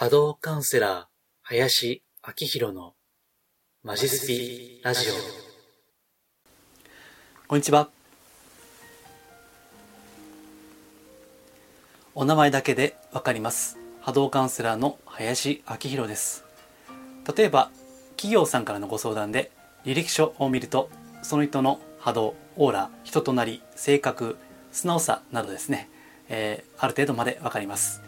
波動カウンセラー、林明宏のマジスピラジオ。こんにちは。お名前だけでわかります。波動カウンセラーの林明宏です。例えば、企業さんからのご相談で履歴書を見ると、その人の波動、オーラ、人となり、性格、素直さなどですね、えー、ある程度までわかります。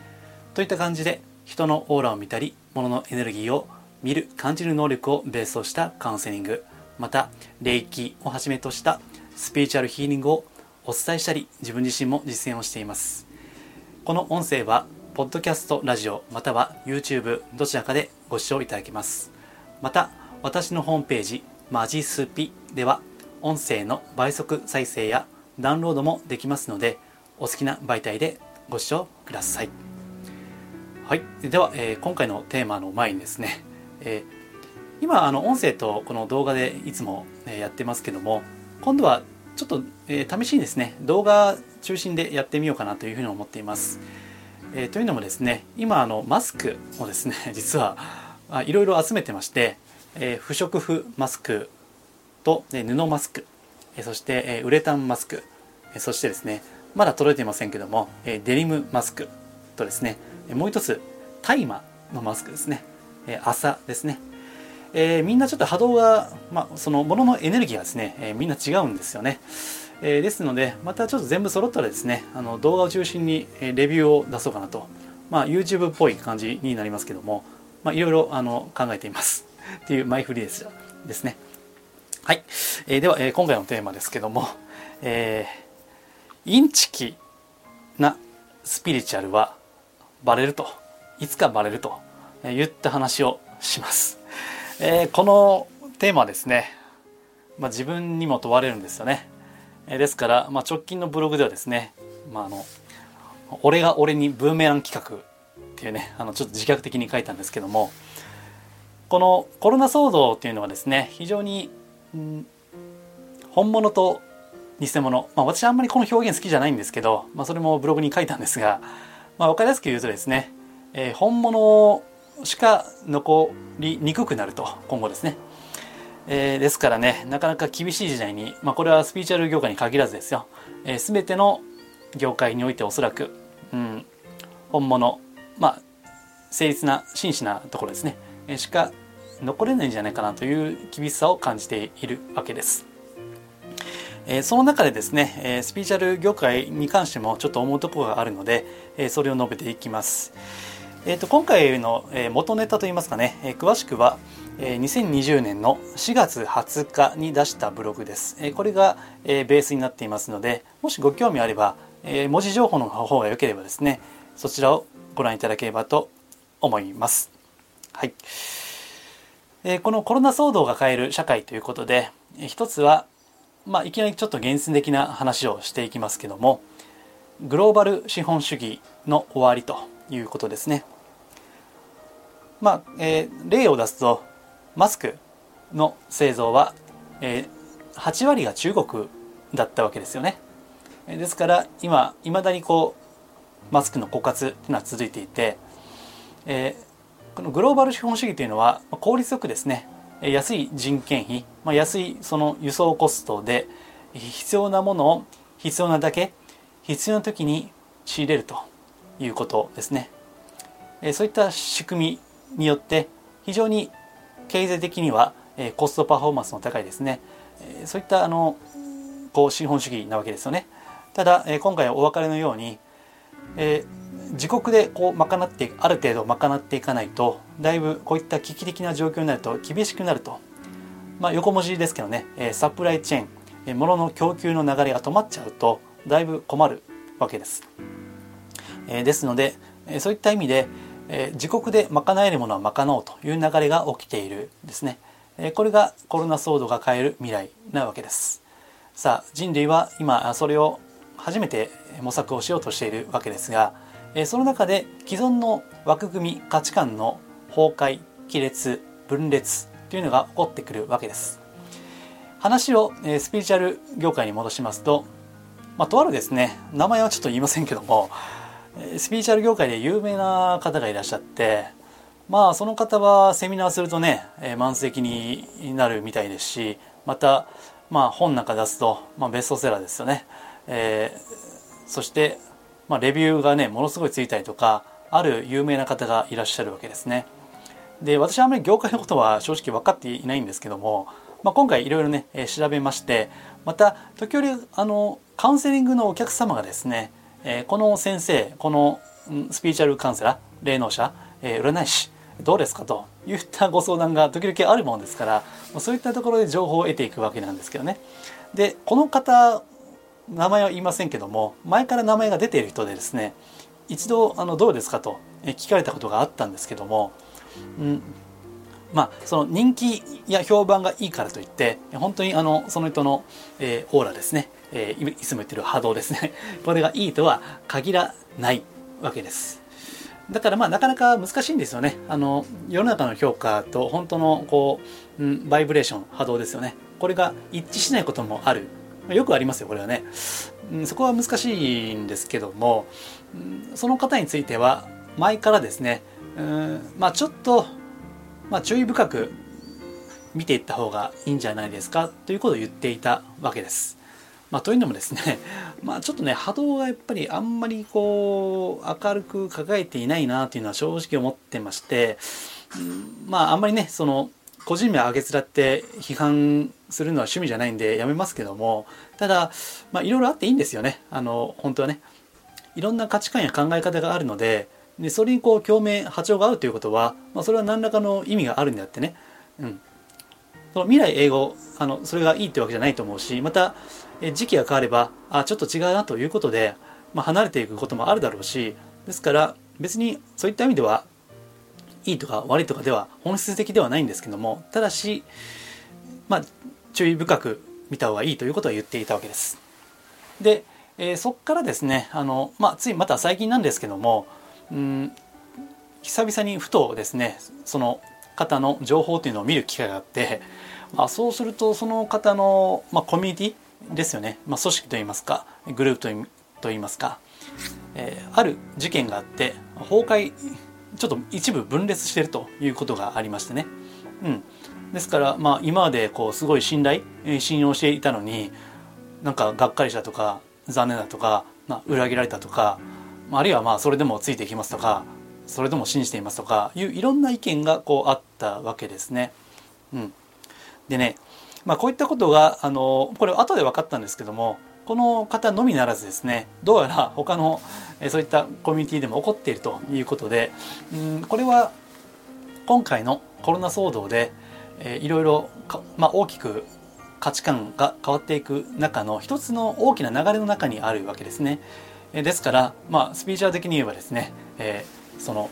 といった感じで人のオーラを見たり物のエネルギーを見る感じる能力をベースとしたカウンセリング。また霊気をはじめとしたスピリチュアルヒーリングをお伝えしたり自分自身も実践をしています。この音声はポッドキャストラジオまたは YouTube どちらかでご視聴いただけます。また私のホームページマジスピでは音声の倍速再生やダウンロードもできますのでお好きな媒体でご視聴ください。はい、では、えー、今回のテーマの前にですね、えー、今あの音声とこの動画でいつも、えやってますけども今度はちょっと、え、試しにですね動画中心でやってみようかなというふうに思っています。え、というのもですね今あのマスクをですね 実はいろいろ集めてまして、え、不織布マスクと、え布マスク、えそして、えウレタンマスク、えそしてですねまだ届いていませんけども、えデニムマスクとですねもう一つ大麻のマスクですね、え朝ですね、えー、みんなちょっと波動が、まあ、そのもののエネルギーがですね、えー、みんな違うんですよね、えー、ですのでまたちょっと全部揃ったらですねあの動画を中心にレビューを出そうかなと、まあ、YouTube っぽい感じになりますけども、まあ、いろいろあの考えています。っていう前振りですですね。はい、えー、では、えー、今回のテーマですけども、えー、インチキなスピリチュアルはバレると。いつかバレると言った話をします、えー、このテーマはですね、まあ、自分にも問われるんですよね、えー、ですから、まあ、直近のブログではですね、まあ、あの俺が俺にブーメラン企画っていうねあのちょっと自虐的に書いたんですけどもこのコロナ騒動っていうのはですね非常に、うん、本物と偽物、まあ、私はあんまりこの表現好きじゃないんですけど、まあ、それもブログに書いたんですがまあ、分かりやすく言うとですね、えー、本物しか残りにくくなると今後ですね、えー、ですからねなかなか厳しい時代に、まあ、これはスピーチュアル業界に限らずですよ、えー、全ての業界においておそらく、うん、本物まあ誠実な真摯なところですね、えー、しか残れないんじゃないかなという厳しさを感じているわけです。えー、その中でですね、えー、スピーチャル業界に関してもちょっと思うところがあるので、えー、それを述べていきます。えーと、今回の、元ネタといいますかね、え詳しくは、え2020年の4月20日に出したブログです。えこれが、えベースになっていますので、もしご興味あれば、え文字情報の方が良ければですね、そちらをご覧いただければと思います。はい。えこのコロナ騒動が変える社会ということで、一つはまあ、いきなりちょっと原始的な話をしていきますけどもグローバル資本主義の終わりということですね。まあえー、例を出すとマスクの製造は、えー、8割が中国だったわけですよね。ですから今いまだにこうマスクの枯渇というのは続いていて、えー、このグローバル資本主義というのは効率よくですね安い人件費、まあ、安いその輸送コストで必要なものを必要なだけ必要な時に仕入れるということですね。そういった仕組みによって非常に経済的にはコストパフォーマンスの高いですねそういったあのこう資本主義なわけですよね。ただ今回はお別れのように、えー自国でこう賄ってある程度賄っていかないとだいぶこういった危機的な状況になると厳しくなると、まあ、横文字ですけどねサプライチェーン物の供給の流れが止まっちゃうとだいぶ困るわけです。えですのでそういった意味で自国で賄えるものは賄おうという流れが起きているですね。これがコロナ騒動が変える未来なわけです。さあ人類は今それを初めて模索をしようとしているわけですがその中で既存の枠組み価値観の崩壊亀裂分裂というのが起こってくるわけです話をスピリチュアル業界に戻しますと、まあ、とあるですね名前はちょっと言いませんけどもスピリチュアル業界で有名な方がいらっしゃってまあその方はセミナーするとね、満席になるみたいですしまたまあ本なんか出すと、まあ、ベストセラーですよね、えー、そして、まあ、レビューがねものすごいついたりとかある有名な方がいらっしゃるわけですね。で私はあまり業界のことは正直分かっていないんですけども、まあ、今回いろいろね、調べましてまた時折あのカウンセリングのお客様がですね、え、この先生このスピーチャルカウンセラー霊能者、え、占い師どうですかといったご相談が時々あるものですからそういったところで情報を得ていくわけなんですけどね。でこの方名前は言いませんけども前から名前が出ている人でですね一度あのどうですかと聞かれたことがあったんですけども、うん、まあその人気や評判がいいからといって本当にあのその人の、えー、オーラですね、えー、いつも言ってる波動ですね。これがいいとは限らないわけです。だからまあなかなか難しいんですよね。あの世の中の評価と本当のこう、うん、バイブレーション波動ですよね。これが一致しないこともある。よくありますよこれはね、うん、そこは難しいんですけども、うん、その方については前からですねうんまあちょっと、まあ、注意深く見ていった方がいいんじゃないですかということを言っていたわけです。まあ、というのもですね、まあ、ちょっとね波動がやっぱりあんまりこう明るく輝いていないなというのは正直思ってまして、うん、まああんまりねその個人名あげつらって批判するのは趣味じゃないんでやめますけどもただまあいろいろあっていいんですよね。あの本当はね。いろんな価値観や考え方があるのででそれにこう共鳴波長が合うということは、まあ、それは何らかの意味があるんであってね、うん、その未来英語あのそれがいいってわけじゃないと思うしまた時期が変わればあちょっと違うなということで、まあ、離れていくこともあるだろうしですから別にそういった意味ではいいとか悪いとかでは本質的ではないんですけどもただし、まあ、注意深く見た方がいいということは言っていたわけです。で、えー、そこからですねあの、まあ、ついまた最近なんですけどもうん久々にふとですねその方の情報というのを見る機会があって、まあ、そうするとその方の、まあ、コミュニティですよね、まあ、組織といいますかグループといいますか、えー、ある事件があって崩壊ちょっと一部分裂しているということがありましてね、うん、ですから、まあ、今までこうすごい信頼信用していたのになんかがっかりしたとか残念だとか、まあ、裏切られたとかあるいはまあそれでもついていきますとかそれでも信じていますとかいういろんな意見がこうあったわけですね。うん、でねまあ、こういったことがあのこれ後で分かったんですけどもこの方のみならずですねどうやら他のそういったコミュニティでも起こっているということでうんこれは今回のコロナ騒動で、えいろいろまあ、大きく価値観が変わっていく中の一つの大きな流れの中にあるわけですね。ですから、まあ、スピーチャー的に言えばですね、えー、その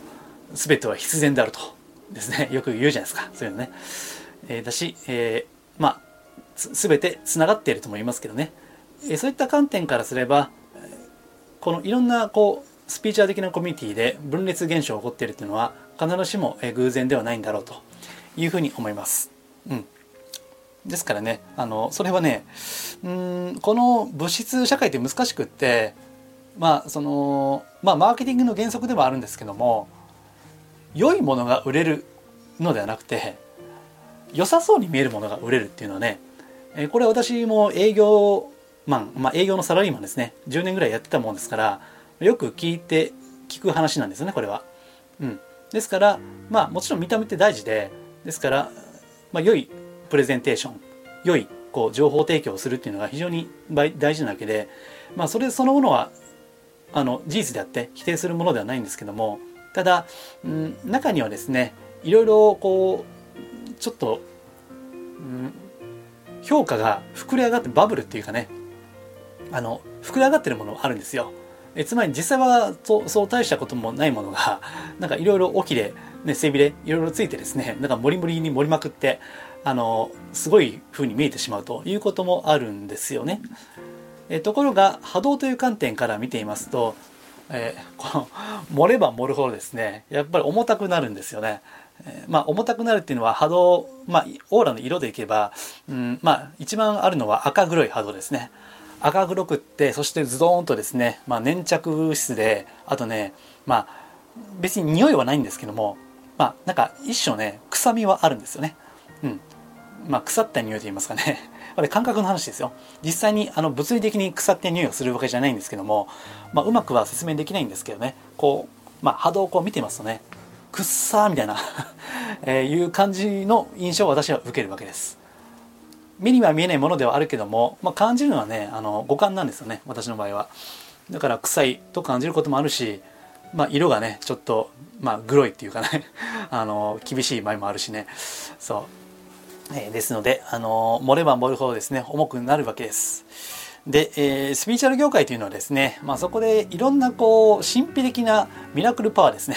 全ては必然であるとですね よく言うじゃないですかそういうのね。えー、だし、えーまあ、全てつながっているとも言いますけどね、えそういった観点からすればこのいろんなこうスピーチャー的なコミュニティで分裂現象が起こっているというのは必ずしも偶然ではないんだろうというふうに思います。うん、ですからねあのそれはねうんこの物質社会って難しくってまあそのまあマーケティングの原則でもあるんですけども良いものが売れるのではなくて良さそうに見えるものが売れるっていうのはね、えこれ私も営業マン、まあ、営業のサラリーマンですね10年ぐらいやってたもんですからよく聞いて聞く話なんですよねこれは。うん、ですからまあもちろん見た目って大事でですから、まあ、良いプレゼンテーション良いこう情報提供をするっていうのが非常に大事なわけで、まあ、それそのものはあの事実であって否定するものではないんですけどもただ、うん、中にはですねいろいろこうちょっと、うん、評価が膨れ上がってバブルっていうかねあの膨れ上がってるものあるんですよえつまり実際はそうそう大したこともないものがなんかいろいろ起きで、ね、背びれいろいろついてですねなんかモリモリに盛りまくってあのすごい風に見えてしまうということもあるんですよね。えところが波動という観点から見ていますと、えー、この盛れば盛るほどですねやっぱり重たくなるんですよね。えまあ、重たくなるっていうのは波動、まあ、オーラの色でいけば、うんまあ、一番あるのは赤黒い波動ですね。赤黒くってそしてズドーンとですね、まあ、粘着質であとね、まあ、別に匂いはないんですけどもまあなんか一種ね臭みはあるんですよね。うん。まあ腐った匂いと言いますかね。これ感覚の話ですよ。実際にあの物理的に腐って匂いをするわけじゃないんですけども、まあ、うまくは説明できないんですけどね。こう、まあ、波動をこう見てますとねくっさーみたいな えいう感じの印象を私は受けるわけです。目には見えないものではあるけども、まあ、感じるのはねあの五感なんですよね私の場合は。だから臭いと感じることもあるし、まあ、色がねちょっと、まあ、グロいっていうかね あの厳しい場合もあるしね。そう、え、ですのであの盛れば盛るほどですね重くなるわけです。で、えー、スピーチャル業界というのはですね、まあ、そこでいろんなこう神秘的なミラクルパワーですね、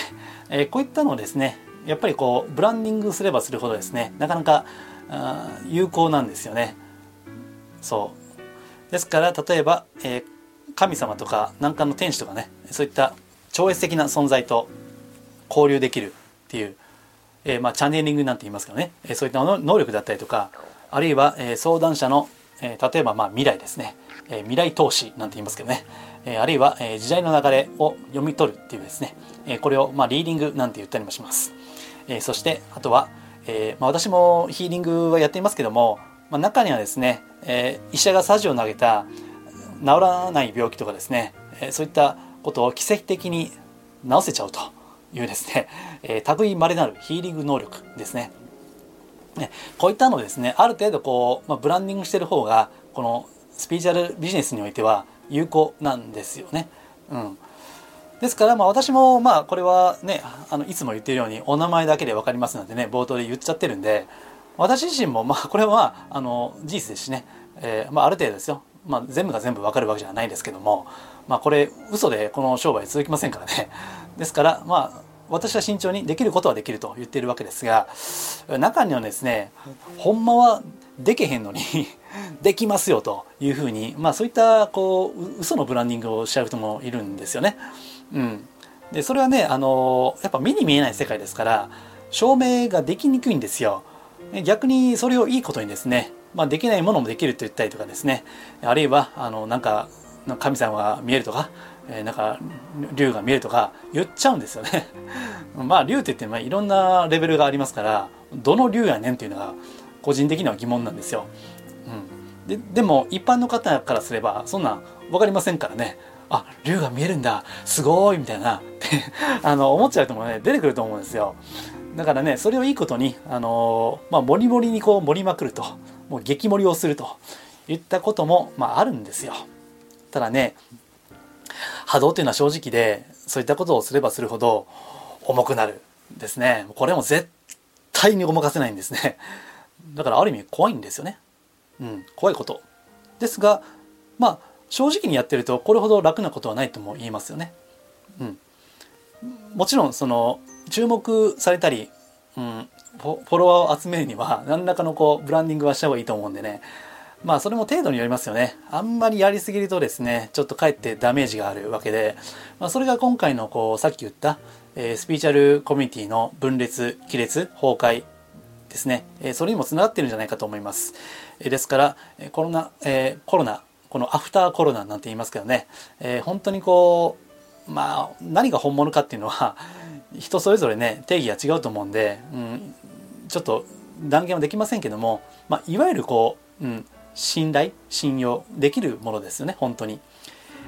えー、こういったのをですねやっぱりこうブランディングすればするほどですねなかなか有効なんですよね。そう。ですから例えば、えー、神様とか南韓の天使とかねそういった超越的な存在と交流できるっていう、えー、まあ、チャネリングなんて言いますけどね、えそういった能力だったりとかあるいは、え相談者の、え例えばまあ未来ですね、え未来投資なんて言いますけどね、えあるいは、え時代の流れを読み取るっていうですね、えこれをまあリーディングなんて言ったりもします、えそしてあとは、えー、まあ、私もヒーリングはやっていますけども、まあ、中にはですね、えー、医者がサジを投げた治らない病気とかですね、えー、そういったことを奇跡的に治せちゃうと。いうですね、えー、類まれなるヒーリング能力ですね。ねこういったのをですねある程度こう、まあ、ブランディングしてる方がこのスピーチャルビジネスにおいては有効なんですよね。うん、ですからまあ私もまあこれはねあのいつも言ってるようにお名前だけで分かりますのでね冒頭で言っちゃってるんで私自身もまあこれはあの事実ですしね、えー、まあ、ある程度ですよ、まあ、全部が全部分かるわけじゃないんですけども、まあ、これ嘘でこの商売続きませんからねですからまあ私は慎重にできることはできると言っているわけですが中にはですねほんまはでけへんのに できますよというふうにまあそういったこう嘘のブランディングをしちゃう人もいるんですよね。うん、でそれはねあのやっぱ目に見えない世界ですから証明ができにくいんですよ。逆にそれをいいことにですね、まあ、できないものもできると言ったりとかですね。あるいはあのなんか神様が見えるとか、えー、なんか竜が見えるとか言っちゃうんですよね。まあ竜って言ってまあいろんなレベルがありますからどの竜やねんっていうのが個人的には疑問なんですよ、うん、ででも一般の方からすればそんなん分かりませんからね。あ竜が見えるんだ。すごいみたいな。あの思っちゃう人もね出てくると思うんですよ。だからねそれをいいことにあのまあモリモリにこう盛りまくると。もう激盛りをすると。いったことも、まあ、あるんですよ。ただね波動っていうのは正直でそういったことをすればするほど重くなるですね。これも絶対にごまかせないんですね。だからある意味怖いんですよね。うん怖いこと。ですがまあ正直にやってるとこれほど楽なことはないとも言いますよね。うん、もちろんその注目されたり、うん、フォロワーを集めるには何らかのこうブランディングはした方がいいと思うんでね。まあそれも程度によりますよね。あんまりやりすぎるとですねちょっとかえってダメージがあるわけで、まあ、それが今回のこうさっき言った、えー、スピーチャルコミュニティの分裂亀裂崩壊ですね、えー、それにもつながってるんじゃないかと思います、えー、ですからコロナ、え、コロナこのアフターコロナなんて言いますけどね、え、本当にこうまあ何が本物かっていうのは人それぞれね定義が違うと思うんで、うん、ちょっと断言はできませんけども、まあ、いわゆるこう、うん、信頼信用できるものですよね本当に、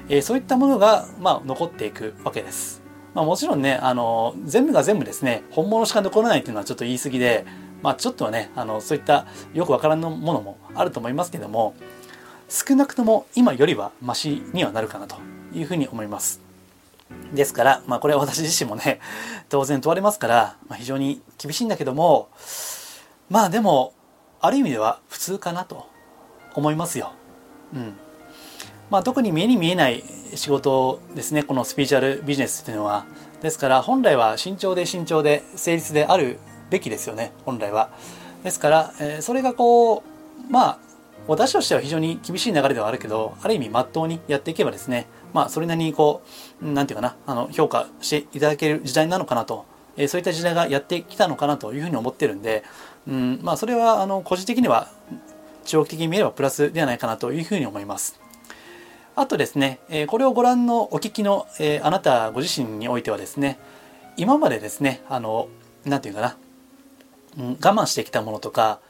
えー、そういったものが、まあ、残っていくわけです、まあ、もちろんねあの全部が全部ですね本物しか残らないっていうのはちょっと言い過ぎでまあちょっとはねあのそういったよくわからんものもあると思いますけども少なくとも今よりはマシにはなるかなというふうに思います。ですから、まあこれは私自身もね、当然問われますから、まあ、非常に厳しいんだけども、まあでも、ある意味では普通かなと思いますよ。うん。まあ特に目に見えない仕事ですね、このスピーチャルビジネスっていうのは。ですから本来は慎重で慎重で誠実であるべきですよね、本来は。ですから、えー、それがこう、まあ私としては非常に厳しい流れではあるけど、ある意味真っ当にやっていけばですね、まあそれなりにこう、なんていうかな、あの、評価していただける時代なのかなと、えー、そういった時代がやってきたのかなというふうに思ってるんで、うん、まあそれはあの、個人的には長期的に見ればプラスではないかなというふうに思います。あとですね、これをご覧のお聞きの、あなたご自身においてはですね、今までですね、あの、なんていうかな、うん、我慢してきたものとか、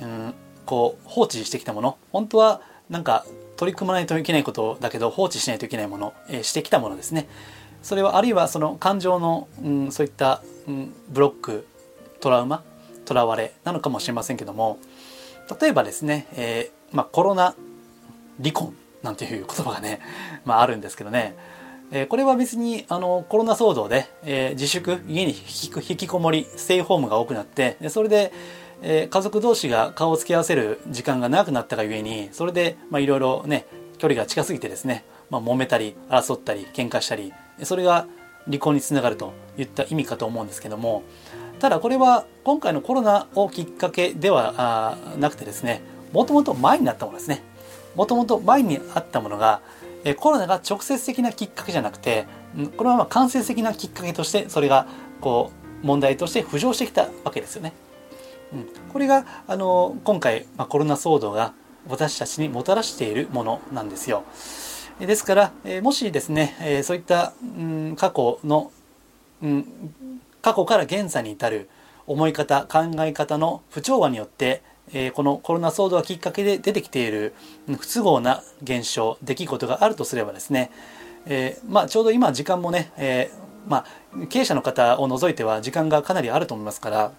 うん、こう放置してきたもの本当はなんか取り組まないといけないことだけど放置しないといけないもの、えー、してきたものですねそれはあるいはその感情の、うん、そういった、うん、ブロックトラウマとらわれなのかもしれませんけども例えばですね、えーまあ、コロナ離婚なんていう言葉がね、まあ、あるんですけどね、えー、これは別にあのコロナ騒動で、えー、自粛家に引きこもりステイホームが多くなってでそれで、えー、家族同士が顔を付き合わせる時間が長くなったがゆえにそれでいろいろね距離が近すぎてですね、まあ、揉めたり争ったり喧嘩したりそれが離婚につながるといった意味かと思うんですけどもただこれは今回のコロナをきっかけではなくてですねもともと前になったものですねもともと前にあったものがコロナが直接的なきっかけじゃなくてこれはま間接的なきっかけとしてそれがこう問題として浮上してきたわけですよね。うん、これがあの今回、まあ、コロナ騒動が私たちにもたらしているものなんですよ。ですから、えもしですね、えそういった、うん、過去の、うん、過去から現在に至る思い方考え方の不調和によって、えこのコロナ騒動がきっかけで出てきている不都合な現象出来事があるとすればですね、えー、まあ、ちょうど今時間もね、えー、まあ、経営者の方を除いては時間がかなりあると思いますから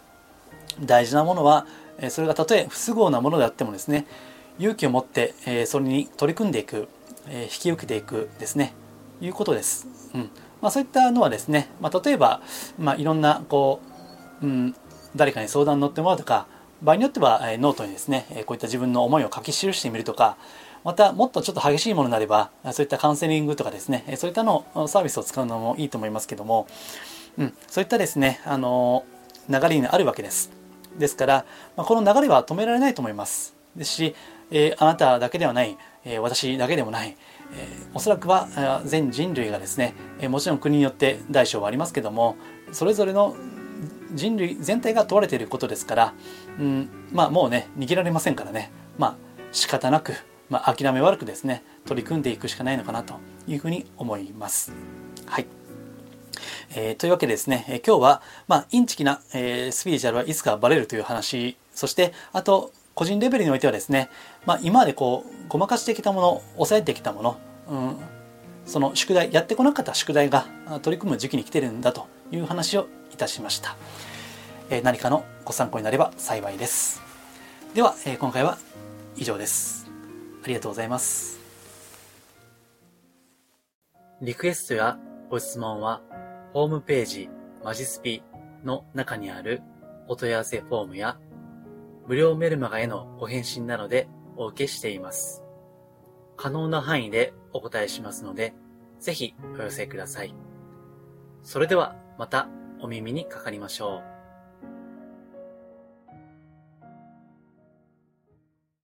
大事なものはそれがたとえ不都合なものであってもですね勇気を持って、えそれに取り組んでいくえ引き受けていくですねいうことです。うんまあ、そういったのはですね、まあ、例えば、まあ、いろんなこう、うん、誰かに相談に乗ってもらうとか場合によっては、えノートにですねこういった自分の思いを書き記してみるとかまたもっとちょっと激しいものになればそういったカウンセリングとかですねそういったのサービスを使うのもいいと思いますけども、うん、そういったですねあの流れにあるわけです。ですから、まあ、この流れは止められないと思います。ですし、えー、あなただけではないえ私だけでもない、おそらくは全人類がですね、えもちろん国によって大小はありますけどもそれぞれの人類全体が問われていることですから、うん、まあもうね逃げられませんからねまあ仕方なく、まあ、諦め悪くですね取り組んでいくしかないのかなというふうに思います。はいえー、というわけでですね、えー、今日は、まあ、インチキな、えー、スピリチュアルはいつかバレるという話そしてあと個人レベルにおいてはですね、まあ、今までこうごまかしてきたもの抑えてきたもの、うん、その宿題やってこなかった宿題が取り組む時期に来てるんだという話をいたしました、えー、何かのご参考になれば幸いです。では、えー、今回は以上です。ありがとうございます。リクエストやご質問はホームページマジスピの中にあるお問い合わせフォームや無料メルマガへのご返信などでお受けしています。可能な範囲でお答えしますので、ぜひお寄せください。それではまたお耳にかかりましょう。